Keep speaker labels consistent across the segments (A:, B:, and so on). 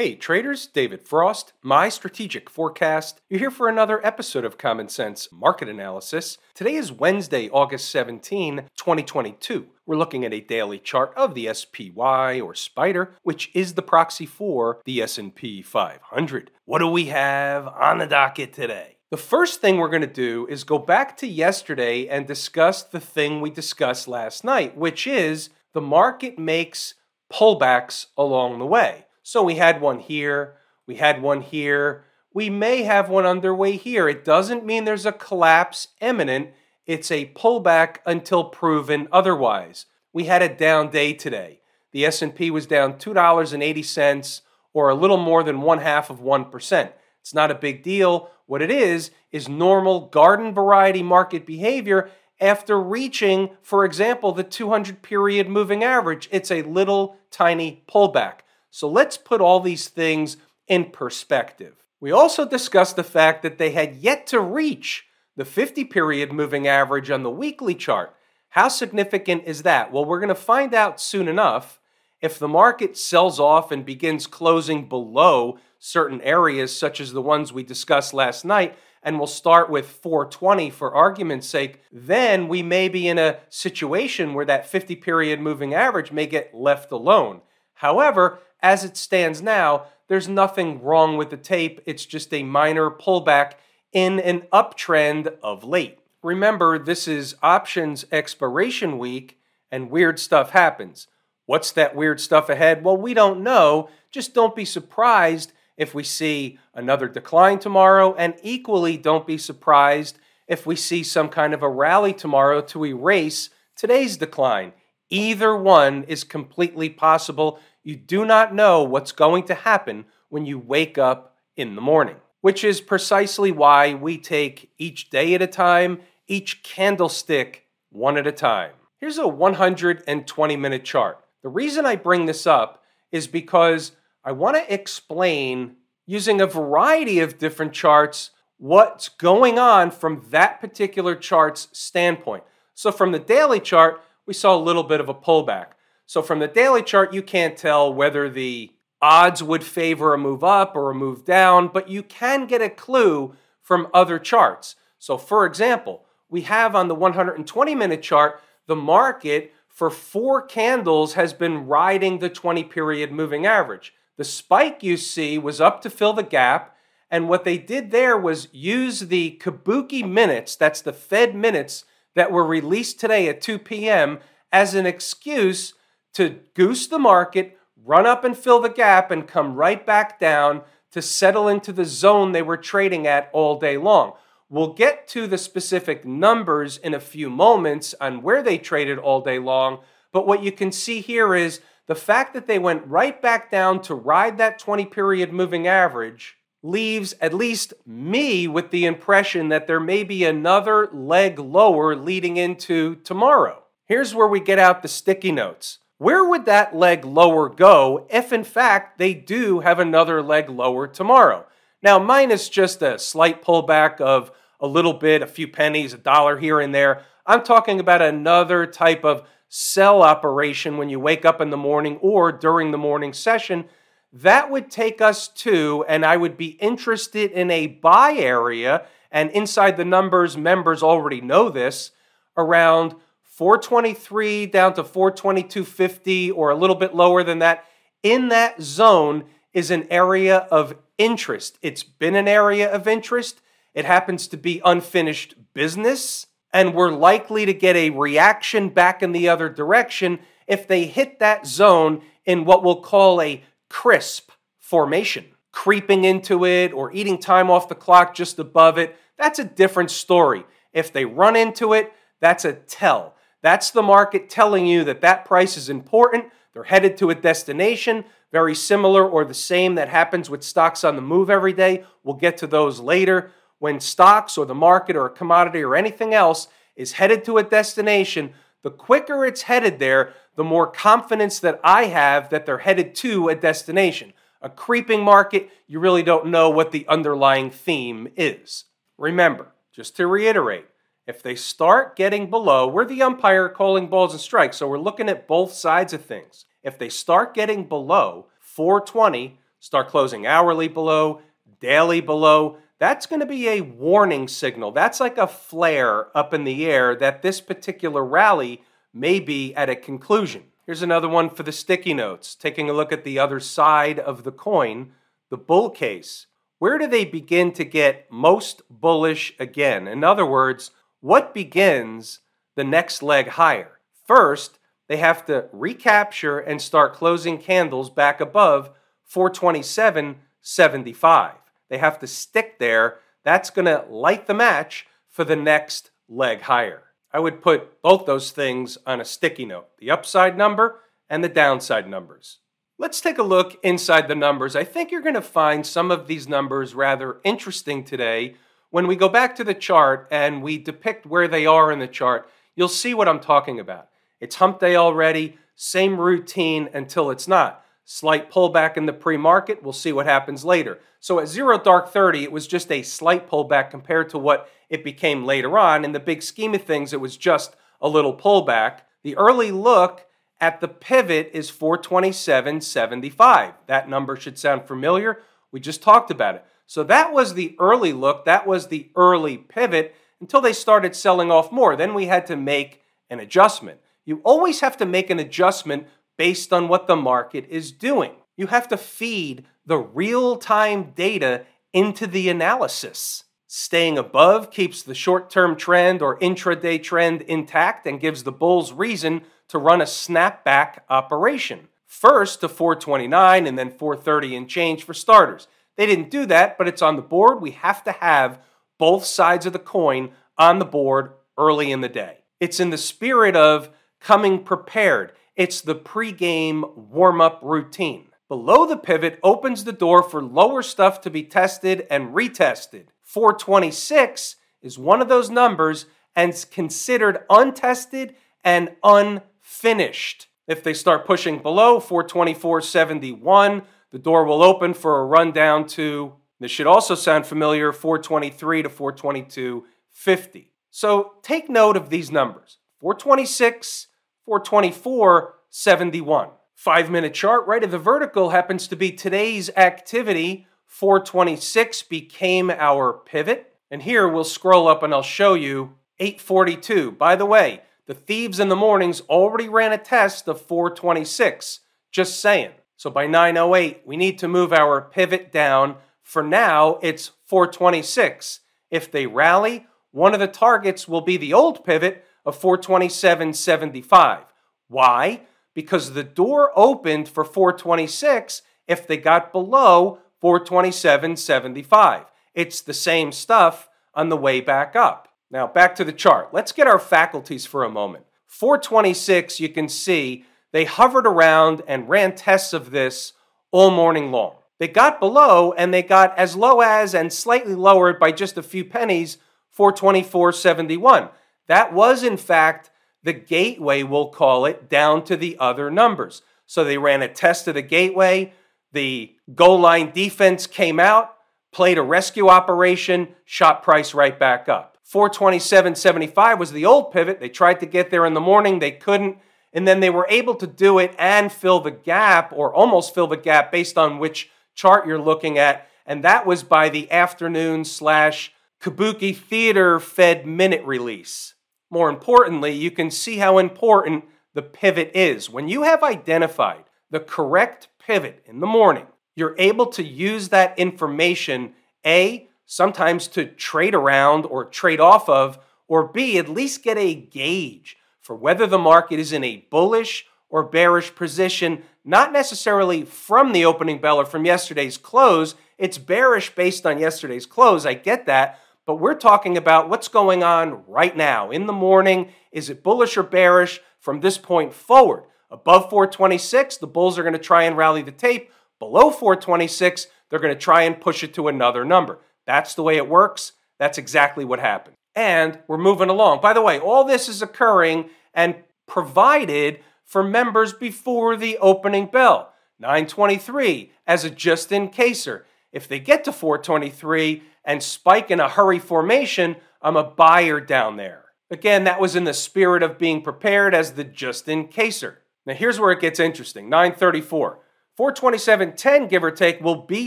A: Hey traders, David Frost, my strategic forecast. You're here for another episode of Common Sense Market Analysis. Today is Wednesday, August 17, 2022. We're looking at a daily chart of the SPY or SPDR, which is the proxy for the S&P 500. What do we have on the docket today? The first thing we're going to do is go back to yesterday and discuss the thing we discussed last night, which is the market makes pullbacks along the way. So we had one here, we had one here, we may have one underway here. It doesn't mean there's a collapse imminent. It's a pullback until proven otherwise. We had a down day today. The S&P was down $2.80 or a little more than one half of 1%. It's not a big deal. What it is is normal garden variety market behavior after reaching, for example, the 200 period moving average. It's a little tiny pullback. So let's put all these things in perspective. We also discussed the fact that they had yet to reach the 50 period moving average on the weekly chart. How significant is that? Well, we're going to find out soon enough. If the market sells off and begins closing below certain areas, such as the ones we discussed last night, and we'll start with 420 for argument's sake, then we may be in a situation where that 50 period moving average may get left alone. However, as it stands now, there's nothing wrong with the tape. It's just a minor pullback in an uptrend of late. Remember, this is options expiration week and weird stuff happens. What's that weird stuff ahead? Well, we don't know. Just don't be surprised if we see another decline tomorrow, and equally don't be surprised if we see some kind of a rally tomorrow to erase today's decline. Either one is completely possible. You do not know what's going to happen when you wake up in the morning, which is precisely why we take each day at a time, each candlestick one at a time. Here's a 120 minute chart. The reason I bring this up is because I want to explain using a variety of different charts what's going on from that particular chart's standpoint. So, from the daily chart, we saw a little bit of a pullback. So from the daily chart, you can't tell whether the odds would favor a move up or a move down, but you can get a clue from other charts. So, for example, we have on the 120 minute chart the market for four candles has been riding the 20 period moving average. The spike you see was up to fill the gap, and what they did there was use the Kabuki minutes, that's the Fed minutes that were released today at 2 p.m., as an excuse to goose the market, run up and fill the gap, and come right back down to settle into the zone they were trading at all day long. We'll get to the specific numbers in a few moments on where they traded all day long, but what you can see here is the fact that they went right back down to ride that 20 period moving average leaves at least me with the impression that there may be another leg lower leading into tomorrow. Here's where we get out the sticky notes. Where would that leg lower go if, in fact, they do have another leg lower tomorrow? Now, minus just a slight pullback of a little bit, a few pennies, a dollar here and there. I'm talking about another type of sell operation when you wake up in the morning or during the morning session. That would take us to, and I would be interested in a buy area, and inside the numbers, members already know this, around 423 down to 422.50 or a little bit lower than that. In that zone is an area of interest. It's been an area of interest. It happens to be unfinished business, and we're likely to get a reaction back in the other direction if they hit that zone in what we'll call a crisp formation. Creeping into it or eating time off the clock just above it, that's a different story. If they run into it, that's a tell. That's the market telling you that that price is important. They're headed to a destination, very similar or the same that happens with stocks on the move every day. We'll get to those later. When stocks or the market or a commodity or anything else is headed to a destination, the quicker it's headed there, the more confidence that I have that they're headed to a destination. A creeping market, you really don't know what the underlying theme is. Remember, just to reiterate, if they start getting below, we're the umpire calling balls and strikes, so we're looking at both sides of things. If they start getting below 420, start closing hourly below, daily below, that's going to be a warning signal. That's like a flare up in the air that this particular rally may be at a conclusion. Here's another one for the sticky notes. Taking a look at the other side of the coin, the bull case. Where do they begin to get most bullish again? In other words, what begins the next leg higher? First, they have to recapture and start closing candles back above 427.75. They have to stick there. That's going to light the match for the next leg higher. I would put both those things on a sticky note the upside number and the downside numbers. Let's take a look inside the numbers. I think you're going to find some of these numbers rather interesting today. When we go back to the chart and we depict where they are in the chart, you'll see what I'm talking about. It's hump day already, same routine until it's not. Slight pullback in the pre market. We'll see what happens later. So at zero dark 30, it was just a slight pullback compared to what it became later on. In the big scheme of things, it was just a little pullback. The early look at the pivot is 427.75. That number should sound familiar. We just talked about it. So that was the early look. That was the early pivot until they started selling off more. Then we had to make an adjustment. You always have to make an adjustment based on what the market is doing. You have to feed the real time data into the analysis. Staying above keeps the short term trend or intraday trend intact and gives the bulls reason to run a snapback operation. First to 429 and then 430 and change for starters. They didn't do that, but it's on the board. We have to have both sides of the coin on the board early in the day. It's in the spirit of coming prepared. It's the pregame warm up routine. Below the pivot opens the door for lower stuff to be tested and retested. 426 is one of those numbers and considered untested and unfinished. If they start pushing below 424.71, the door will open for a run down to, this should also sound familiar, 423 to 422.50. So take note of these numbers 426, 424, 71. Five minute chart right of the vertical happens to be today's activity. 426 became our pivot. And here we'll scroll up and I'll show you 842. By the way, the thieves in the mornings already ran a test of 426. Just saying. So by 908, we need to move our pivot down. For now, it's 426. If they rally, one of the targets will be the old pivot of 427.75. Why? Because the door opened for 426 if they got below 427.75. It's the same stuff on the way back up. Now, back to the chart. Let's get our faculties for a moment. 426, you can see they hovered around and ran tests of this all morning long. They got below and they got as low as and slightly lowered by just a few pennies, 424.71. That was, in fact, the gateway, we'll call it, down to the other numbers. So they ran a test of the gateway. The goal line defense came out, played a rescue operation, shot price right back up. 427.75 was the old pivot. They tried to get there in the morning, they couldn't. And then they were able to do it and fill the gap, or almost fill the gap, based on which chart you're looking at. And that was by the afternoon slash Kabuki Theater Fed minute release. More importantly, you can see how important the pivot is. When you have identified the correct pivot in the morning, you're able to use that information, A, sometimes to trade around or trade off of, or B, at least get a gauge for whether the market is in a bullish or bearish position, not necessarily from the opening bell or from yesterday's close. It's bearish based on yesterday's close. I get that but we're talking about what's going on right now in the morning. Is it bullish or bearish from this point forward? Above 426, the bulls are going to try and rally the tape. Below 426, they're going to try and push it to another number. That's the way it works. That's exactly what happened. And we're moving along. By the way, all this is occurring and provided for members before the opening bell. 923 as a just in caser. If they get to 423 and spike in a hurry formation, I'm a buyer down there. Again, that was in the spirit of being prepared as the just in caser. Now here's where it gets interesting 934. 427.10, give or take, will be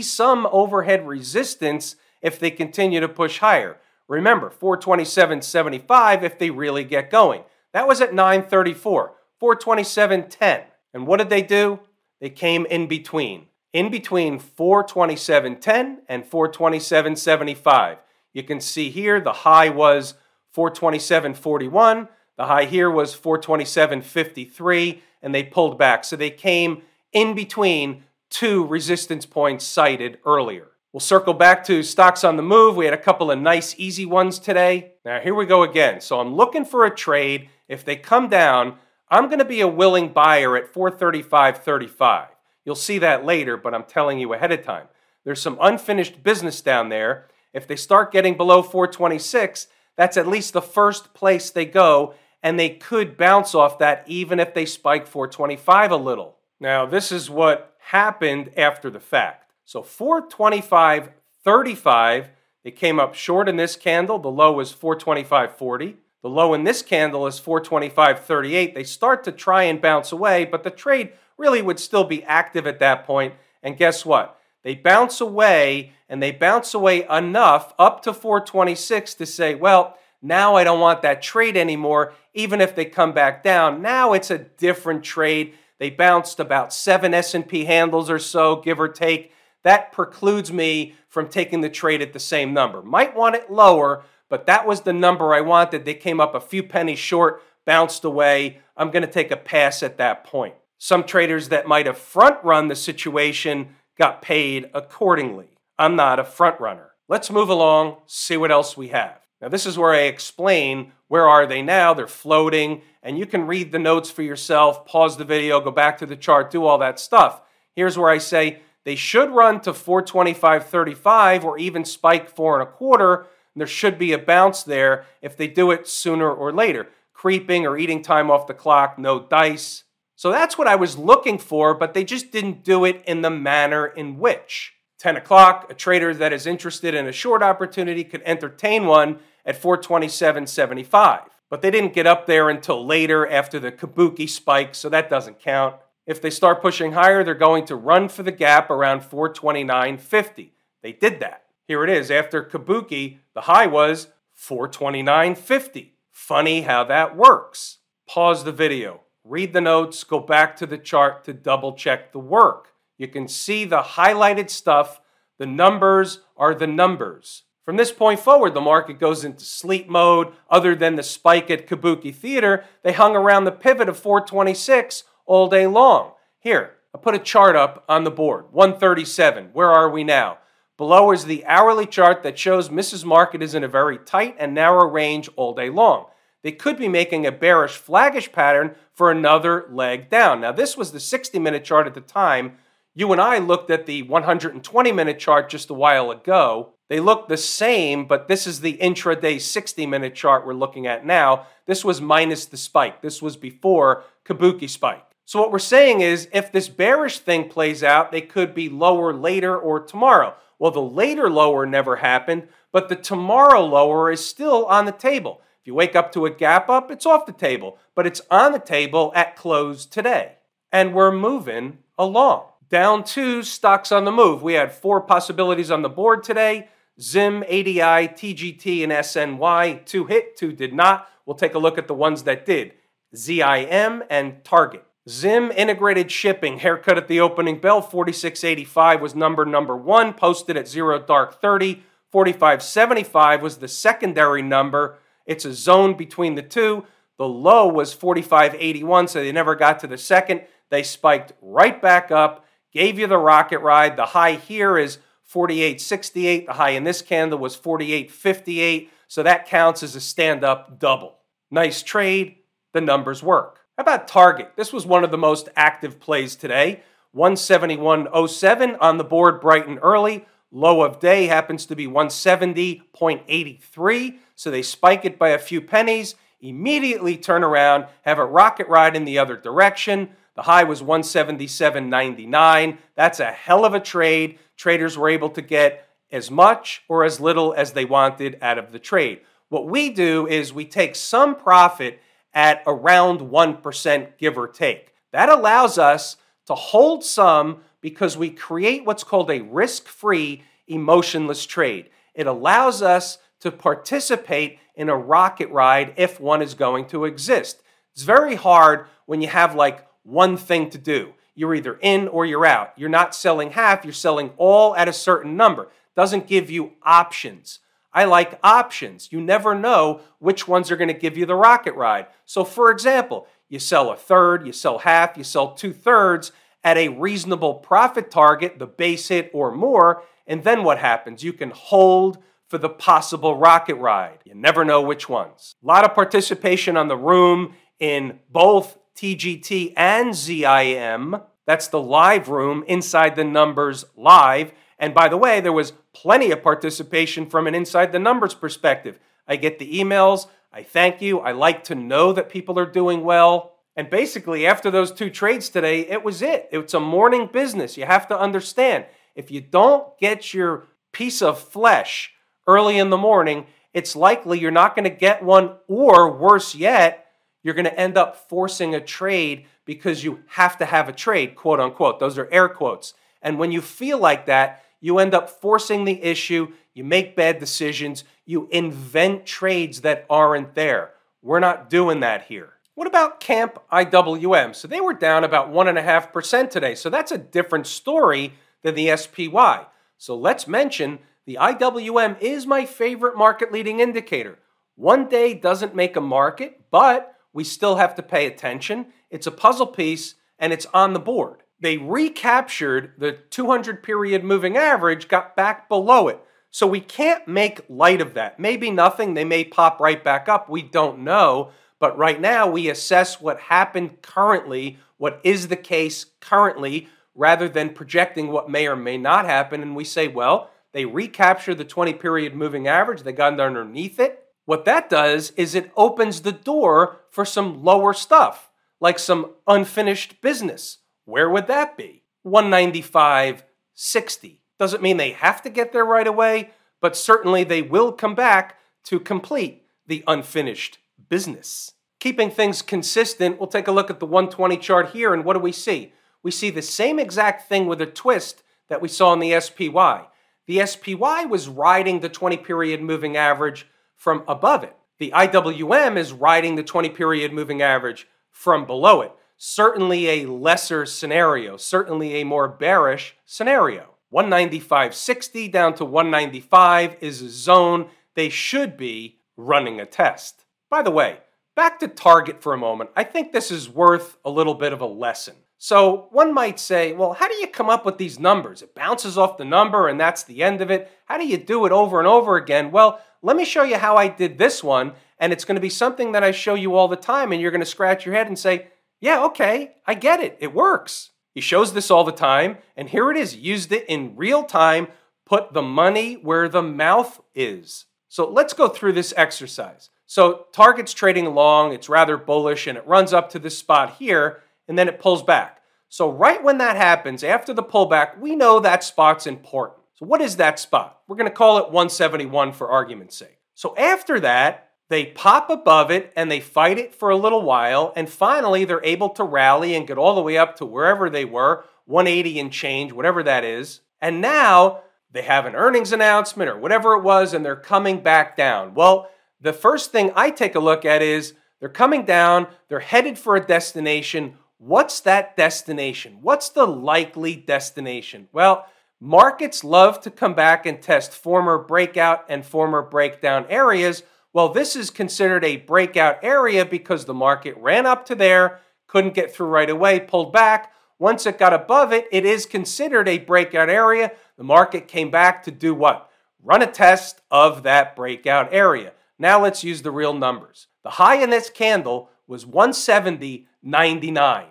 A: some overhead resistance if they continue to push higher. Remember, 427.75 if they really get going. That was at 934. 427.10. And what did they do? They came in between. In between 427.10 and 427.75. You can see here the high was 427.41. The high here was 427.53, and they pulled back. So they came in between two resistance points cited earlier. We'll circle back to stocks on the move. We had a couple of nice, easy ones today. Now, here we go again. So I'm looking for a trade. If they come down, I'm going to be a willing buyer at 435.35. You'll see that later, but I'm telling you ahead of time. There's some unfinished business down there. If they start getting below 426, that's at least the first place they go, and they could bounce off that even if they spike 425 a little. Now, this is what happened after the fact. So 425.35, they came up short in this candle. The low was 425.40. The low in this candle is 425.38. They start to try and bounce away, but the trade really would still be active at that point. And guess what? They bounce away and they bounce away enough up to 426 to say, well, now I don't want that trade anymore, even if they come back down. Now it's a different trade. They bounced about seven S&P handles or so, give or take. That precludes me from taking the trade at the same number. Might want it lower, but that was the number I wanted. They came up a few pennies short, bounced away. I'm going to take a pass at that point. Some traders that might have front run the situation got paid accordingly. I'm not a front runner. Let's move along, see what else we have. Now, this is where I explain where are they now. They're floating, and you can read the notes for yourself, pause the video, go back to the chart, do all that stuff. Here's where I say they should run to 425.35 or even spike four and a quarter. And there should be a bounce there if they do it sooner or later. Creeping or eating time off the clock, no dice. So that's what I was looking for, but they just didn't do it in the manner in which. 10 o'clock, a trader that is interested in a short opportunity could entertain one at 427.75. But they didn't get up there until later after the Kabuki spike, so that doesn't count. If they start pushing higher, they're going to run for the gap around 429.50. They did that. Here it is. After Kabuki, the high was 429.50. Funny how that works. Pause the video, read the notes, go back to the chart to double check the work. You can see the highlighted stuff. The numbers are the numbers. From this point forward, the market goes into sleep mode. Other than the spike at Kabuki Theater, they hung around the pivot of 426 all day long. Here, I put a chart up on the board 137. Where are we now? Below is the hourly chart that shows Mrs. Market is in a very tight and narrow range all day long. They could be making a bearish flaggish pattern for another leg down. Now, this was the 60 minute chart at the time. You and I looked at the 120 minute chart just a while ago. They look the same, but this is the intraday 60 minute chart we're looking at now. This was minus the spike. This was before Kabuki spike. So, what we're saying is if this bearish thing plays out, they could be lower later or tomorrow. Well, the later lower never happened, but the tomorrow lower is still on the table. If you wake up to a gap up, it's off the table, but it's on the table at close today. And we're moving along. Down two stocks on the move. We had four possibilities on the board today. Zim, ADI, TGT, and SNY. Two hit, two did not. We'll take a look at the ones that did ZIM and Target. Zim integrated shipping, haircut at the opening bell, 4685 was number number one, posted at zero dark 30. 4575 was the secondary number. It's a zone between the two. The low was 4581, so they never got to the second. They spiked right back up, gave you the rocket ride. The high here is 48.68. The high in this candle was 48.58. So that counts as a stand up double. Nice trade. The numbers work. How about Target? This was one of the most active plays today. 171.07 on the board bright and early. Low of day happens to be 170.83. So they spike it by a few pennies, immediately turn around, have a rocket ride in the other direction. The high was 177.99. That's a hell of a trade. Traders were able to get as much or as little as they wanted out of the trade. What we do is we take some profit at around 1%, give or take. That allows us to hold some because we create what's called a risk free, emotionless trade. It allows us to participate in a rocket ride if one is going to exist. It's very hard when you have like one thing to do. You're either in or you're out. You're not selling half, you're selling all at a certain number. Doesn't give you options. I like options. You never know which ones are going to give you the rocket ride. So, for example, you sell a third, you sell half, you sell two thirds at a reasonable profit target, the base hit or more, and then what happens? You can hold for the possible rocket ride. You never know which ones. A lot of participation on the room in both TGT and ZIM. That's the live room inside the numbers live. And by the way, there was plenty of participation from an inside the numbers perspective. I get the emails. I thank you. I like to know that people are doing well. And basically, after those two trades today, it was it. It's a morning business. You have to understand if you don't get your piece of flesh early in the morning, it's likely you're not going to get one, or worse yet, you're going to end up forcing a trade because you have to have a trade, quote unquote. Those are air quotes. And when you feel like that, you end up forcing the issue, you make bad decisions, you invent trades that aren't there. We're not doing that here. What about Camp IWM? So they were down about 1.5% today. So that's a different story than the SPY. So let's mention the IWM is my favorite market leading indicator. One day doesn't make a market, but we still have to pay attention. It's a puzzle piece and it's on the board they recaptured the 200 period moving average, got back below it. So we can't make light of that. Maybe nothing, they may pop right back up. We don't know. But right now, we assess what happened currently, what is the case currently, rather than projecting what may or may not happen. And we say, well, they recaptured the 20 period moving average, they got underneath it. What that does is it opens the door for some lower stuff, like some unfinished business where would that be? 195.60. Doesn't mean they have to get there right away, but certainly they will come back to complete the unfinished business. Keeping things consistent, we'll take a look at the 120 chart here, and what do we see? We see the same exact thing with a twist that we saw in the SPY. The SPY was riding the 20 period moving average from above it. The IWM is riding the 20 period moving average from below it certainly a lesser scenario, certainly a more bearish scenario. 195.60 down to 195 is a zone they should be running a test. By the way, back to target for a moment. I think this is worth a little bit of a lesson. So one might say, well, how do you come up with these numbers? It bounces off the number and that's the end of it. How do you do it over and over again? Well, let me show you how I did this one, and it's going to be something that I show you all the time, and you're going to scratch your head and say, yeah, okay, I get it. It works. He shows this all the time, and here it is. Used it in real time, put the money where the mouth is. So let's go through this exercise. So target's trading long, it's rather bullish, and it runs up to this spot here, and then it pulls back. So right when that happens, after the pullback, we know that spot's important. So what is that spot? We're going to call it 171 for argument's sake. So after that, they pop above it and they fight it for a little while, and finally they're able to rally and get all the way up to wherever they were 180 and change, whatever that is. And now they have an earnings announcement or whatever it was, and they're coming back down. Well, the first thing I take a look at is they're coming down, they're headed for a destination. What's that destination? What's the likely destination? Well, markets love to come back and test former breakout and former breakdown areas well, this is considered a breakout area because the market ran up to there, couldn't get through right away, pulled back. Once it got above it, it is considered a breakout area. The market came back to do what? Run a test of that breakout area. Now let's use the real numbers. The high in this candle was 170.99.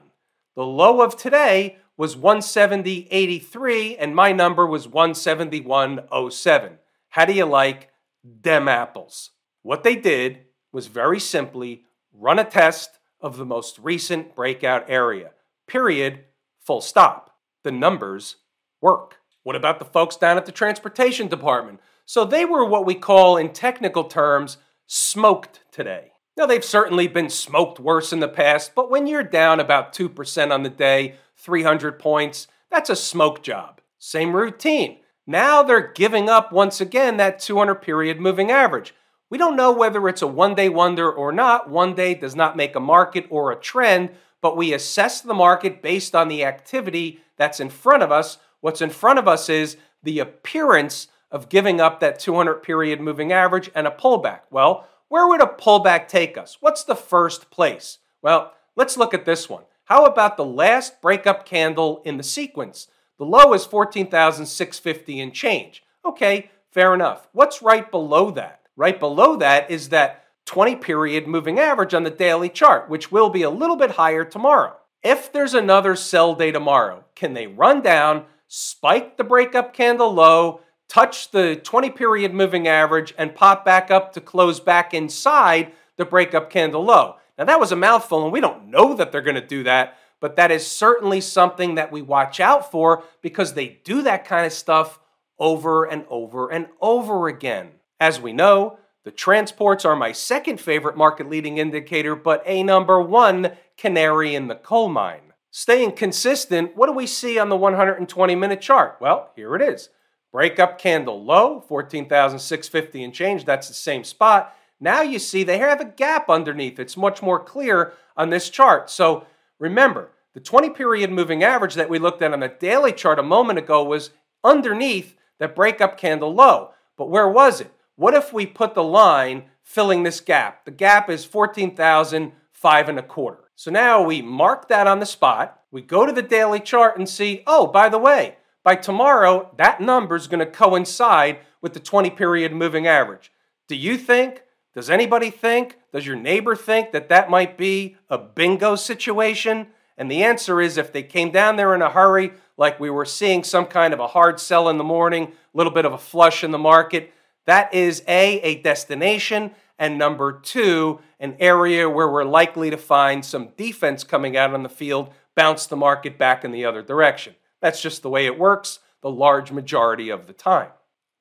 A: The low of today was 170.83, and my number was 171.07. How do you like them apples? What they did was very simply run a test of the most recent breakout area. Period. Full stop. The numbers work. What about the folks down at the transportation department? So they were what we call, in technical terms, smoked today. Now, they've certainly been smoked worse in the past, but when you're down about 2% on the day, 300 points, That's a smoke job. Same routine. Now they're giving up once again that 200 period moving average. We don't know whether it's a one day wonder or not. One day does not make a market or a trend, but we assess the market based on the activity that's in front of us. What's in front of us is the appearance of giving up that 200 period moving average and a pullback. Well, where would a pullback take us? What's the first place? Well, let's look at this one. How about the last breakup candle in the sequence? The low is 14,650 and change. Okay, fair enough. What's right below that? Right below that is that 20 period moving average on the daily chart, which will be a little bit higher tomorrow. If there's another sell day tomorrow, can they run down, spike the breakup candle low, touch the 20 period moving average, and pop back up to close back inside the breakup candle low? Now, that was a mouthful, and we don't know that they're going to do that, but that is certainly something that we watch out for because they do that kind of stuff over and over and over again. As we know, the transports are my second favorite market leading indicator, but a number one canary in the coal mine. Staying consistent, what do we see on the 120 minute chart? Well, here it is. Breakup candle low, 14,650 and change. That's the same spot. Now you see they have a gap underneath. It's much more clear on this chart. So Remember, the 20 period moving average that we looked at on the daily chart a moment ago was underneath that breakup candle low. But where was it? What if we put the line filling this gap? The gap is 14,005 and a quarter. So now we mark that on the spot. We go to the daily chart and see, oh, by the way, by tomorrow, that number is going to coincide with the 20 period moving average. Do you think does anybody think, does your neighbor think that that might be a bingo situation? And the answer is if they came down there in a hurry, like we were seeing some kind of a hard sell in the morning, a little bit of a flush in the market, that is A, a destination, and number two, an area where we're likely to find some defense coming out on the field, bounce the market back in the other direction. That's just the way it works the large majority of the time.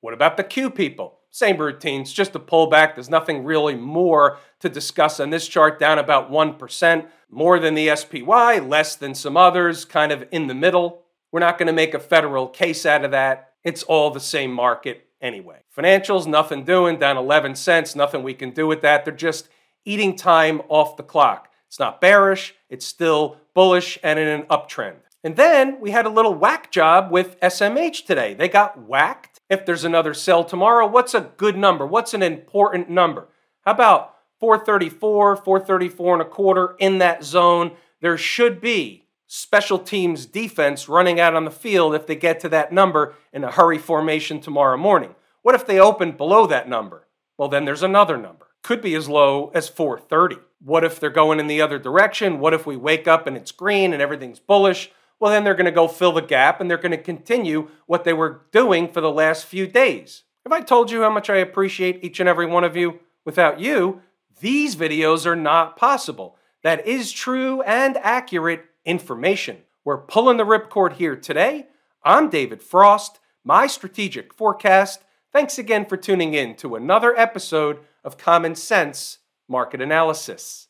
A: What about the Q people? Same routines, just a pullback. There's nothing really more to discuss on this chart, down about 1%, more than the SPY, less than some others, kind of in the middle. We're not going to make a federal case out of that. It's all the same market anyway. Financials, nothing doing, down 11 cents, nothing we can do with that. They're just eating time off the clock. It's not bearish, it's still bullish and in an uptrend. And then we had a little whack job with SMH today. They got whacked if there's another sell tomorrow, what's a good number? What's an important number? How about 434, 434 and a quarter in that zone? There should be special teams defense running out on the field if they get to that number in a hurry formation tomorrow morning. What if they open below that number? Well, then there's another number. Could be as low as 430. What if they're going in the other direction? What if we wake up and it's green and everything's bullish? well, then they're going to go fill the gap and they're going to continue what they were doing for the last few days. Have I told you how much I appreciate each and every one of you? Without you, these videos are not possible. That is true and accurate information. We're pulling the ripcord here today. I'm David Frost, my strategic forecast. Thanks again for tuning in to another episode of Common Sense Market Analysis.